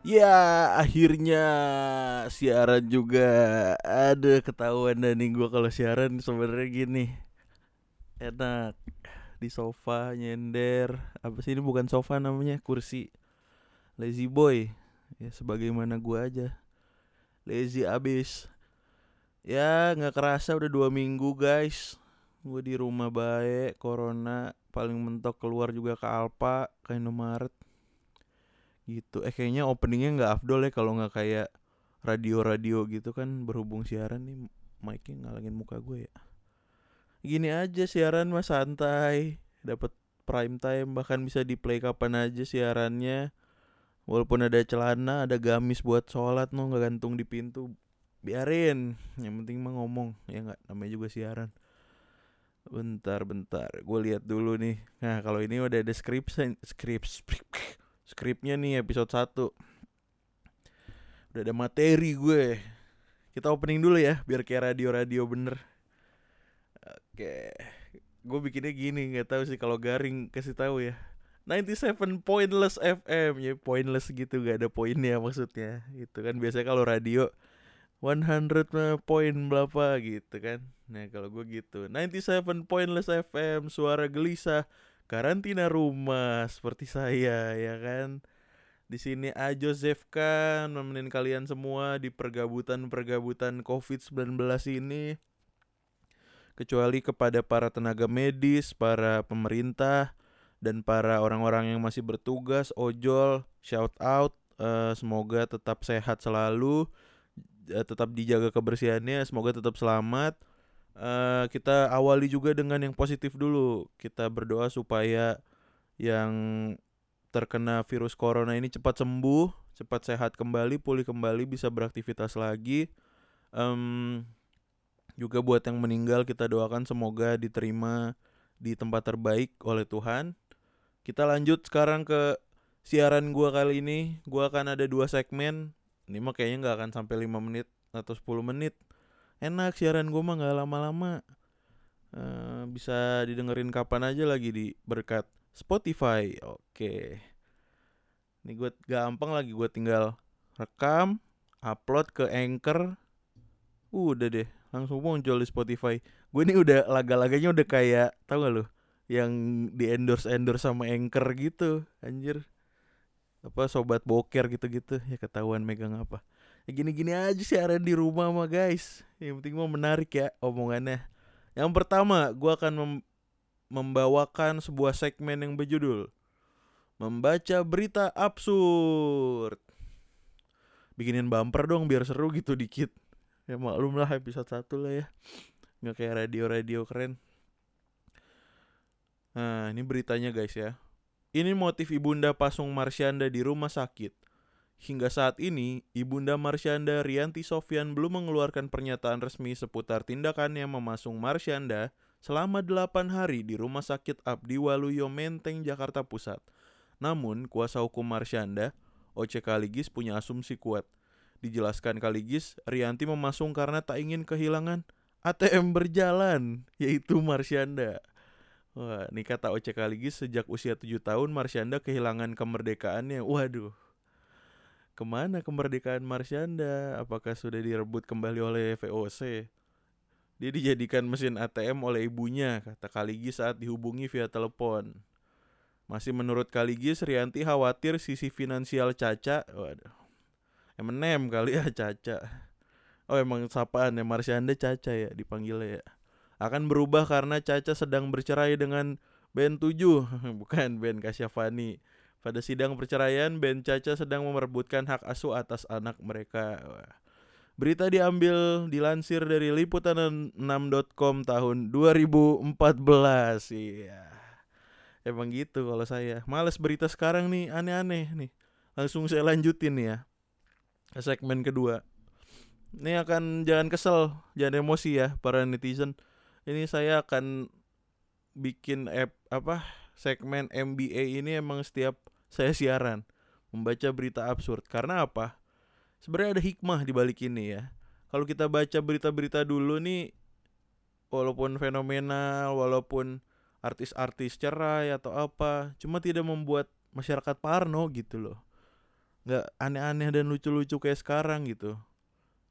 Ya akhirnya siaran juga. Ada ketahuan dan nih gue kalau siaran sebenarnya gini. Enak. Di sofa nyender. Apa sih ini? Bukan sofa namanya kursi. Lazy boy. Ya sebagaimana gue aja. Lazy abis. Ya nggak kerasa udah dua minggu guys. Gue di rumah baik corona. Paling mentok keluar juga ke Alpa ke Indomaret gitu. Eh kayaknya openingnya nggak afdol ya kalau nggak kayak radio-radio gitu kan berhubung siaran nih mic-nya ngalangin muka gue ya. Gini aja siaran mah santai. Dapat prime time bahkan bisa di play kapan aja siarannya. Walaupun ada celana ada gamis buat sholat no nggak gantung di pintu. Biarin yang penting mah ngomong ya nggak? Namanya juga siaran. Bentar bentar. Gue lihat dulu nih. Nah kalau ini udah ada skrip skrip skripnya nih episode 1 Udah ada materi gue. Kita opening dulu ya Biar kayak radio-radio bener. Oke. Gue bikinnya gini nggak tahu sih kalau garing kasih tahu ya. 97 pointless FM ya pointless gitu gak ada poinnya maksudnya. Itu kan biasanya kalau radio 100 poin berapa gitu kan. Nah kalau gue gitu. 97 pointless FM suara gelisah karantina rumah seperti saya ya kan. Di sini A Josefka nemenin kalian semua di pergabutan-pergabutan COVID-19 ini. Kecuali kepada para tenaga medis, para pemerintah, dan para orang-orang yang masih bertugas, ojol, shout out, uh, semoga tetap sehat selalu, uh, tetap dijaga kebersihannya, semoga tetap selamat uh, kita awali juga dengan yang positif dulu. Kita berdoa supaya yang terkena virus corona ini cepat sembuh, cepat sehat kembali, pulih kembali, bisa beraktivitas lagi. Um, juga buat yang meninggal kita doakan semoga diterima di tempat terbaik oleh Tuhan. Kita lanjut sekarang ke siaran gua kali ini. Gua akan ada dua segmen. Ini mah kayaknya nggak akan sampai 5 menit atau 10 menit enak siaran gue mah nggak lama-lama. Uh, bisa didengerin kapan aja lagi di berkat Spotify. Oke. Ini gue gampang lagi gue tinggal rekam upload ke Anchor. Udah deh langsung muncul di Spotify. Gue ini udah laga-laganya udah kayak tau gak lo yang di endorse endorse sama Anchor gitu anjir. Apa sobat boker gitu-gitu. Ya ketahuan megang apa gini-gini aja siaran di rumah mah guys. Yang penting mau menarik ya omongannya. Yang pertama gue akan mem membawakan sebuah segmen yang berjudul membaca berita absurd. Bikinin bumper dong biar seru gitu dikit. Ya maklum lah episode satu lah ya. Nggak kayak radio-radio keren. Nah ini beritanya guys ya. Ini motif ibunda Pasung Marsyanda di rumah sakit Hingga saat ini, Ibunda Marsyanda Rianti Sofyan belum mengeluarkan pernyataan resmi seputar tindakannya memasung Marsyanda selama 8 hari di Rumah Sakit Abdi Waluyo Menteng, Jakarta Pusat. Namun, kuasa hukum Marsyanda, Oce Kaligis punya asumsi kuat. Dijelaskan Kaligis, Rianti memasung karena tak ingin kehilangan ATM berjalan, yaitu Marsyanda. Wah, ini kata Oce Kaligis sejak usia 7 tahun Marsyanda kehilangan kemerdekaannya. Waduh, Ke mana kemerdekaan Marsyanda? Apakah sudah direbut kembali oleh VOC? Dia dijadikan mesin ATM oleh ibunya, kata Kaligi saat dihubungi via telepon. Masih menurut Kaligi, Rianti khawatir sisi finansial Caca, waduh, Eminem kali ya Caca. Oh emang sapaan ya Marsyanda Caca ya dipanggilnya ya. Akan berubah karena Caca sedang bercerai dengan Ben 7, bukan Ben Kasyafani. Pada sidang perceraian, Ben Caca sedang memerebutkan hak asuh atas anak mereka. Berita diambil dilansir dari liputan6.com tahun 2014. Iya. Emang gitu kalau saya. Males berita sekarang nih, aneh-aneh nih. Langsung saya lanjutin nih ya. Segmen kedua. Ini akan jangan kesel, jangan emosi ya para netizen. Ini saya akan bikin app apa segmen MBA ini emang setiap saya siaran membaca berita absurd. Karena apa? Sebenarnya ada hikmah di balik ini ya. Kalau kita baca berita-berita dulu nih walaupun fenomenal, walaupun artis-artis cerai atau apa, cuma tidak membuat masyarakat parno gitu loh. nggak aneh-aneh dan lucu-lucu kayak sekarang gitu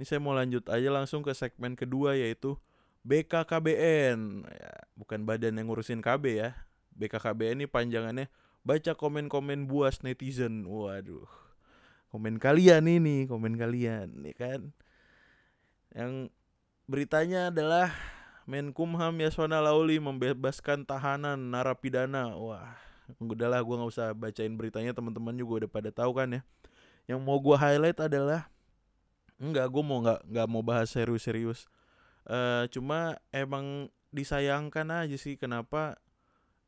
ini saya mau lanjut aja langsung ke segmen kedua yaitu BKKBN ya, bukan badan yang ngurusin KB ya BKKBN ini panjangannya baca komen-komen buas netizen. Waduh. Komen kalian ini komen kalian ya kan? Yang beritanya adalah Menkumham Yasona Lauli membebaskan tahanan narapidana. Wah udahlah gue nggak usah bacain beritanya. Teman-teman juga udah pada tahu kan ya. Yang mau gue highlight adalah enggak gue mau nggak nggak mau bahas serius-serius. Uh, cuma emang disayangkan aja sih kenapa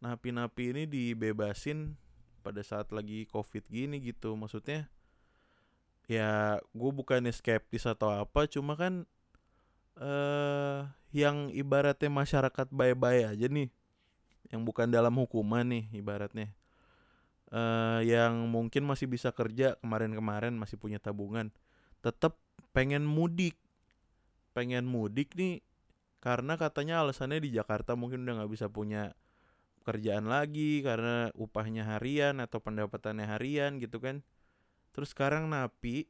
napi-napi ini dibebasin pada saat lagi covid gini gitu. Maksudnya ya gue bukannya skeptis atau apa cuma kan eh uh, yang ibaratnya masyarakat bye-bye aja nih yang bukan dalam hukuman nih ibaratnya uh, yang mungkin masih bisa kerja kemarin-kemarin masih punya tabungan tetap pengen mudik. Pengen mudik nih karena katanya alasannya di Jakarta mungkin udah nggak bisa punya kerjaan lagi karena upahnya harian atau pendapatannya harian gitu kan. Terus sekarang napi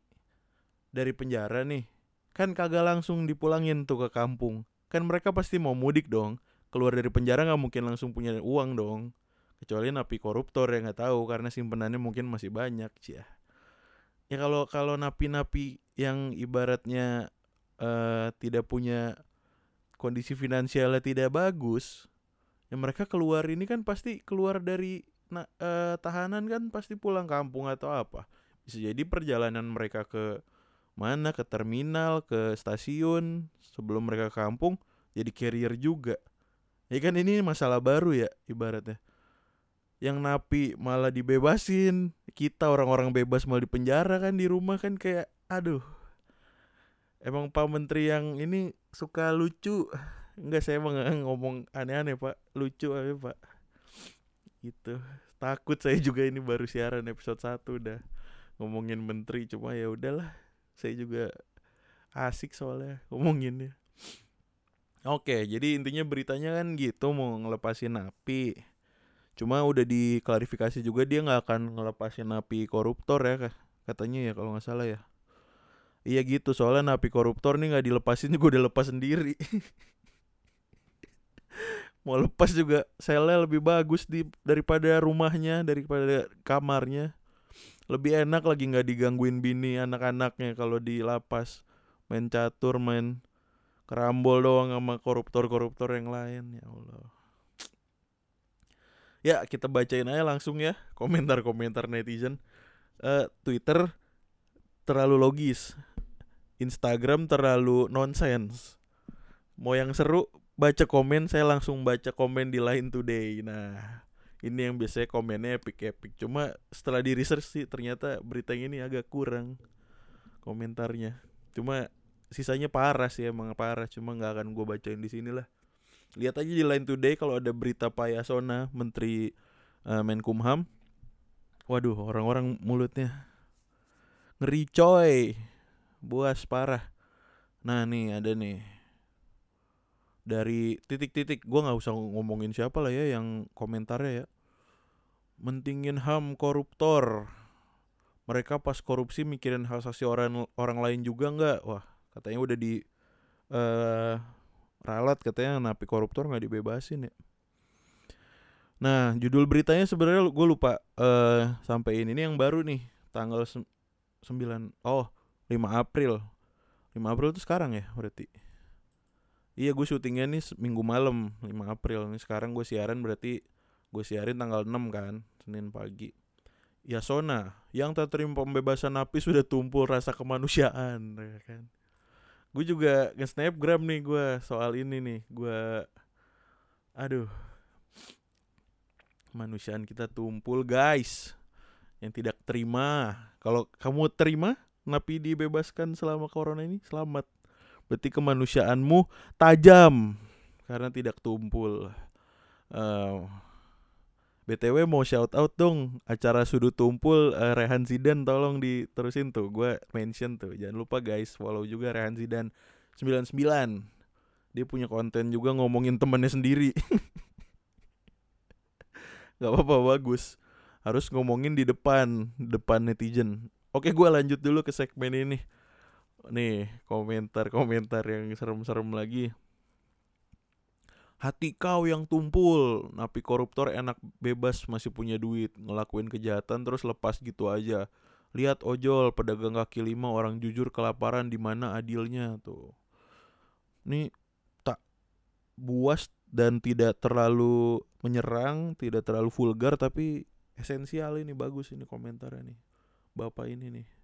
dari penjara nih. Kan kagak langsung dipulangin tuh ke kampung. Kan mereka pasti mau mudik dong. Keluar dari penjara nggak mungkin langsung punya uang dong. Kecuali napi koruptor yang nggak tahu karena simpenannya mungkin masih banyak sih ya. Ya kalau kalau napi-napi yang ibaratnya uh, tidak punya kondisi finansialnya tidak bagus ya mereka keluar ini kan pasti keluar dari nah, uh, tahanan kan pasti pulang kampung atau apa. Bisa jadi perjalanan mereka ke mana ke terminal ke stasiun sebelum mereka ke kampung jadi carrier juga. Ya kan ini masalah baru ya ibaratnya. Yang napi malah dibebasin kita orang-orang bebas malah di penjara kan di rumah kan kayak aduh. Emang pak menteri yang ini suka lucu Enggak saya emang ngomong aneh-aneh pak. Lucu aja pak. Gitu. Takut saya juga ini baru siaran episode 1 udah Ngomongin menteri. Cuma ya udahlah Saya juga asik soalnya ngomonginnya. Oke jadi intinya beritanya kan gitu Mau ngelepasin napi Cuma udah diklarifikasi juga Dia gak akan ngelepasin napi koruptor ya Katanya ya kalau gak salah ya. Iya gitu soalnya napi koruptor nih gak dilepasin juga udah lepas sendiri mau lepas juga selnya lebih bagus di daripada rumahnya daripada kamarnya. Lebih enak lagi nggak digangguin bini anak-anaknya kalau di lapas. Main catur main kerambol doang sama koruptor-koruptor yang lain ya Allah. Ya kita bacain aja langsung ya komentar-komentar netizen. Uh, Twitter terlalu logis. Instagram terlalu nonsense. Mau yang seru baca komen saya langsung baca komen di Line Today. Nah, ini yang biasanya komennya epic-epic. Cuma setelah di research sih ternyata berita ini agak kurang komentarnya. Cuma sisanya parah sih emang parah. Cuma nggak akan gue bacain di sini lah. Lihat aja di Line Today kalau ada berita Pak Yasona, Menteri uh, Menkumham. Waduh, orang-orang mulutnya ngeri coy. Buas parah. Nah nih ada nih dari titik-titik gue nggak usah ngomongin siapa lah ya yang komentarnya ya. Mentingin ham koruptor. Mereka pas korupsi mikirin hak asasi orang orang lain juga nggak? Wah katanya udah di uh, ralat katanya napi koruptor nggak dibebasin ya. Nah judul beritanya sebenarnya gue lupa uh, sampai ini, ini yang baru nih tanggal 9 oh 5 April. 5 April itu sekarang ya berarti Iya gue syutingnya nih minggu malam 5 April. Nih sekarang gue siaran berarti gue siarin tanggal 6 kan Senin pagi. Ya Sona yang tak terima pembebasan napi sudah tumpul rasa kemanusiaan ya kan? Gue juga nge-snapgram nih gue soal ini nih. Gue Aduh Kemanusiaan kita tumpul guys. Yang tidak terima. Kalau kamu terima Napi dibebaskan selama corona ini Selamat berarti kemanusiaanmu tajam karena tidak tumpul. Uh, BTW mau shout out dong acara sudut tumpul uh, Rehan Zidan tolong diterusin tuh. Gue mention tuh. Jangan lupa guys follow juga Rehan Zidan 99 dia punya konten juga ngomongin temennya sendiri. Nggak apa-apa bagus. Harus ngomongin di depan depan netizen. Oke gue lanjut dulu ke segmen ini Nih komentar-komentar yang serem-serem lagi. Hati kau yang tumpul Napi koruptor enak bebas masih punya duit Ngelakuin kejahatan terus lepas gitu aja. Lihat ojol pedagang kaki lima orang jujur kelaparan di mana adilnya tuh. Ini tak buas dan tidak terlalu menyerang Tidak terlalu vulgar tapi esensial ini bagus ini komentarnya nih. Bapak ini nih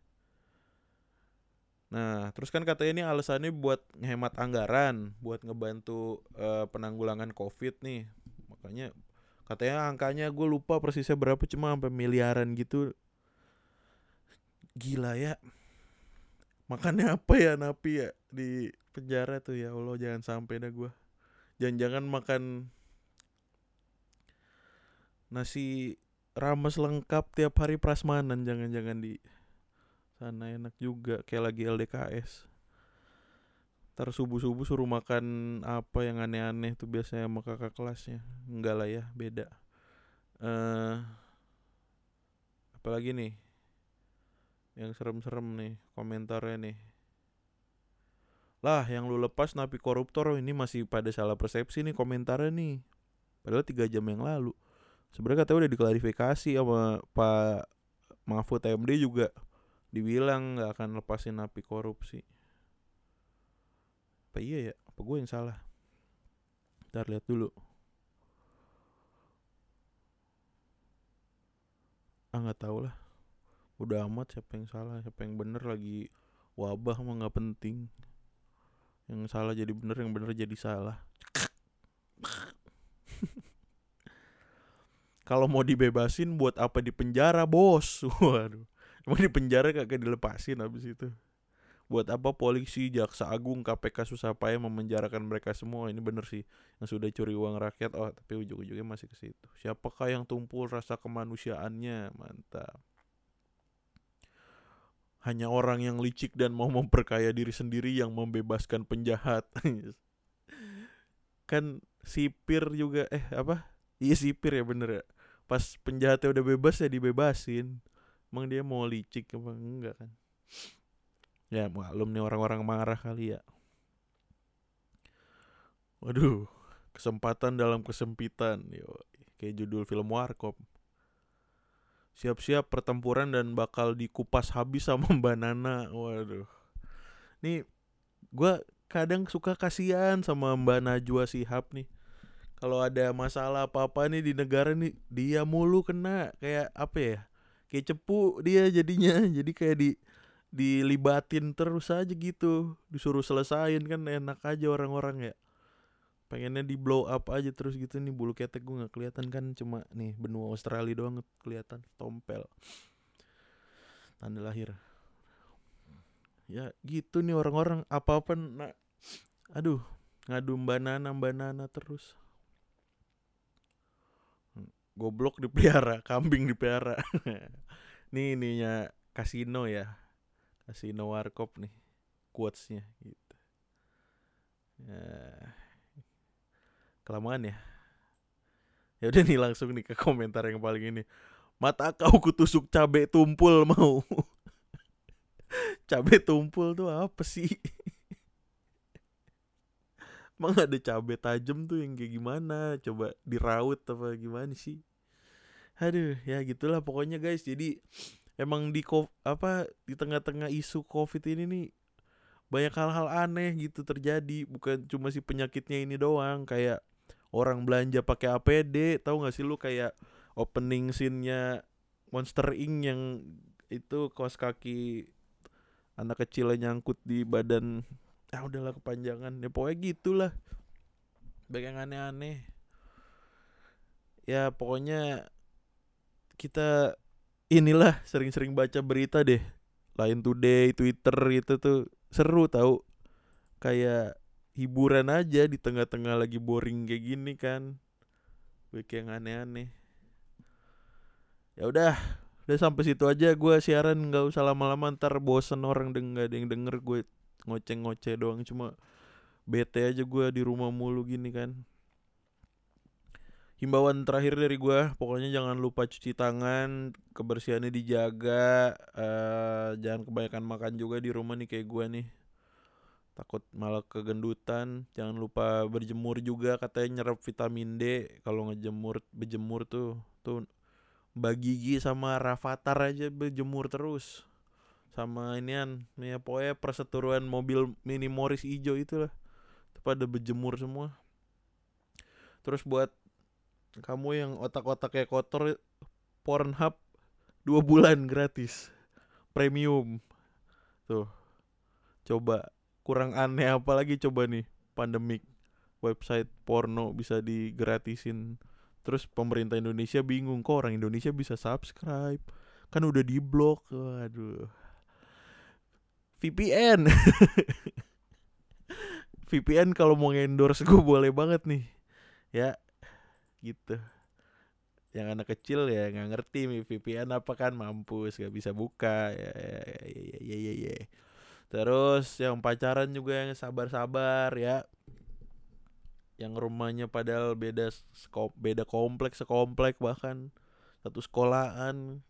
Nah, terus kan katanya ini alasannya buat ngehemat anggaran, buat ngebantu uh, penanggulangan COVID nih. Makanya katanya angkanya gue lupa persisnya berapa cuma sampai miliaran gitu. Gila ya. Makannya apa ya napi ya di penjara tuh ya Allah jangan sampai dah gue. Jangan-jangan makan nasi rames lengkap tiap hari prasmanan jangan-jangan di sana enak juga kayak lagi LDKS ntar subuh subuh suruh makan apa yang aneh-aneh tuh biasanya sama kakak kelasnya. Enggak lah ya beda. Uh, apalagi nih? Yang serem-serem nih komentarnya nih. Lah yang lu lepas napi koruptor ini masih pada salah persepsi nih komentarnya nih. Padahal tiga jam yang lalu. Sebenarnya katanya udah diklarifikasi sama Pak Mahfud MD juga dibilang nggak akan lepasin napi korupsi. Apa iya ya? Apa gue yang salah? Ntar lihat dulu. Ah nggak tahu lah. Udah amat siapa yang salah siapa yang bener lagi wabah mah nggak penting. Yang salah jadi bener yang bener jadi salah. Kalau mau dibebasin buat apa di penjara bos? Waduh Emang di penjara kagak dilepasin habis itu. Buat apa polisi, jaksa agung, KPK susah payah memenjarakan mereka semua? Ini bener sih. Yang sudah curi uang rakyat, oh tapi ujung-ujungnya masih ke situ. Siapakah yang tumpul rasa kemanusiaannya? Mantap. Hanya orang yang licik dan mau memperkaya diri sendiri yang membebaskan penjahat. kan sipir juga eh apa? Iya sipir ya bener ya. Pas penjahatnya udah bebas ya dibebasin Emang dia mau licik apa enggak kan? Ya maklum nih orang-orang marah kali ya. Waduh, kesempatan dalam kesempitan. Yo, kayak judul film Warkop. Siap-siap pertempuran dan bakal dikupas habis sama Mbak Nana. Waduh. Nih gue kadang suka kasihan sama Mbak Najwa Sihab nih. Kalau ada masalah apa-apa nih di negara nih, dia mulu kena kayak apa ya? Kayak cepu dia jadinya. Jadi kayak di dilibatin terus aja gitu. Disuruh selesain kan enak aja orang-orang ya. Pengennya di blow up aja terus gitu. Nih bulu ketek gue nggak kelihatan kan. Cuma nih benua Australia doang kelihatan. Tompel. Tanda lahir. Ya gitu nih orang-orang. Apa apa nak. Aduh ngadu mbak nana mbak nana terus goblok dipelihara, kambing dipelihara. nih ininya kasino ya. Kasino warkop nih. Quotesnya gitu. Ya. Kelamaan ya. Ya udah nih langsung nih ke komentar yang paling ini. Mata kau kutusuk cabe tumpul mau. cabe tumpul tuh apa sih? Emang ada cabe tajam tuh yang kayak gimana? Coba diraut apa gimana sih? Aduh ya gitulah pokoknya guys. Jadi emang di apa di tengah-tengah isu covid ini nih banyak hal-hal aneh gitu terjadi. Bukan cuma si penyakitnya ini doang kayak orang belanja pakai APD tahu nggak sih lu? Kayak opening scene-nya Monster Inc. yang itu kaos kaki anak kecil nyangkut di badan. Ah udahlah kepanjangan. Ya pokoknya gitulah. Banyak aneh-aneh. Ya pokoknya kita inilah sering-sering baca berita deh. Lain today twitter itu tuh seru tau. Kayak hiburan aja di tengah-tengah lagi boring kayak gini kan. Baik yang aneh-aneh. Ya udah udah sampai situ aja gue siaran nggak usah lama-lama ntar bosen orang denger ada yang denger gue ngoceh-ngoceh doang. Cuma bete aja gue di rumah mulu gini kan himbauan terakhir dari gua pokoknya jangan lupa cuci tangan kebersihannya dijaga uh, jangan kebanyakan makan juga di rumah nih kayak gua nih. Takut malah kegendutan jangan lupa berjemur juga katanya nyerap vitamin D kalau ngejemur berjemur tuh tuh bagi gigi sama Rafathar aja berjemur terus. Sama inian ya pokoknya perseteruan mobil mini Morris hijau itu lah pada berjemur semua. Terus buat kamu yang otak-otaknya kotor Pornhub dua bulan gratis. Premium. Tuh. Coba. Kurang aneh apa lagi coba nih pandemik. Website porno bisa digratisin. Terus pemerintah Indonesia bingung kok orang Indonesia bisa subscribe? Kan udah di blok waduh VPN VPN kalau mau endorse gue boleh banget nih. Ya gitu. Yang anak kecil ya nggak ngerti VPN apa kan mampus gak bisa buka. Ya ya ya ya ya, ya. terus yang pacaran juga yang sabar-sabar ya. Yang rumahnya padahal beda beda kompleks sekomplek bahkan. Satu sekolahan.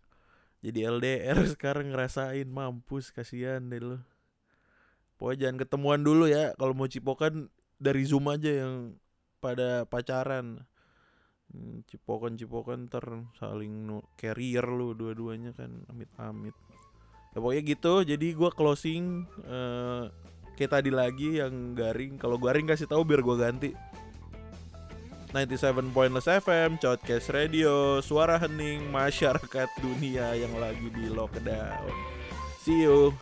Jadi LDR sekarang ngerasain mampus kasihan deh lo pokoknya jangan ketemuan dulu ya. Kalau mau cipokan dari zoom aja yang pada pacaran cipokan-cipokan ter saling no carrier lu dua-duanya kan amit-amit ya pokoknya gitu jadi gua closing uh, kayak tadi lagi yang garing kalau garing kasih tahu biar gua ganti 97 Pointless FM, Podcast Radio, suara hening masyarakat dunia yang lagi di lockdown. See you.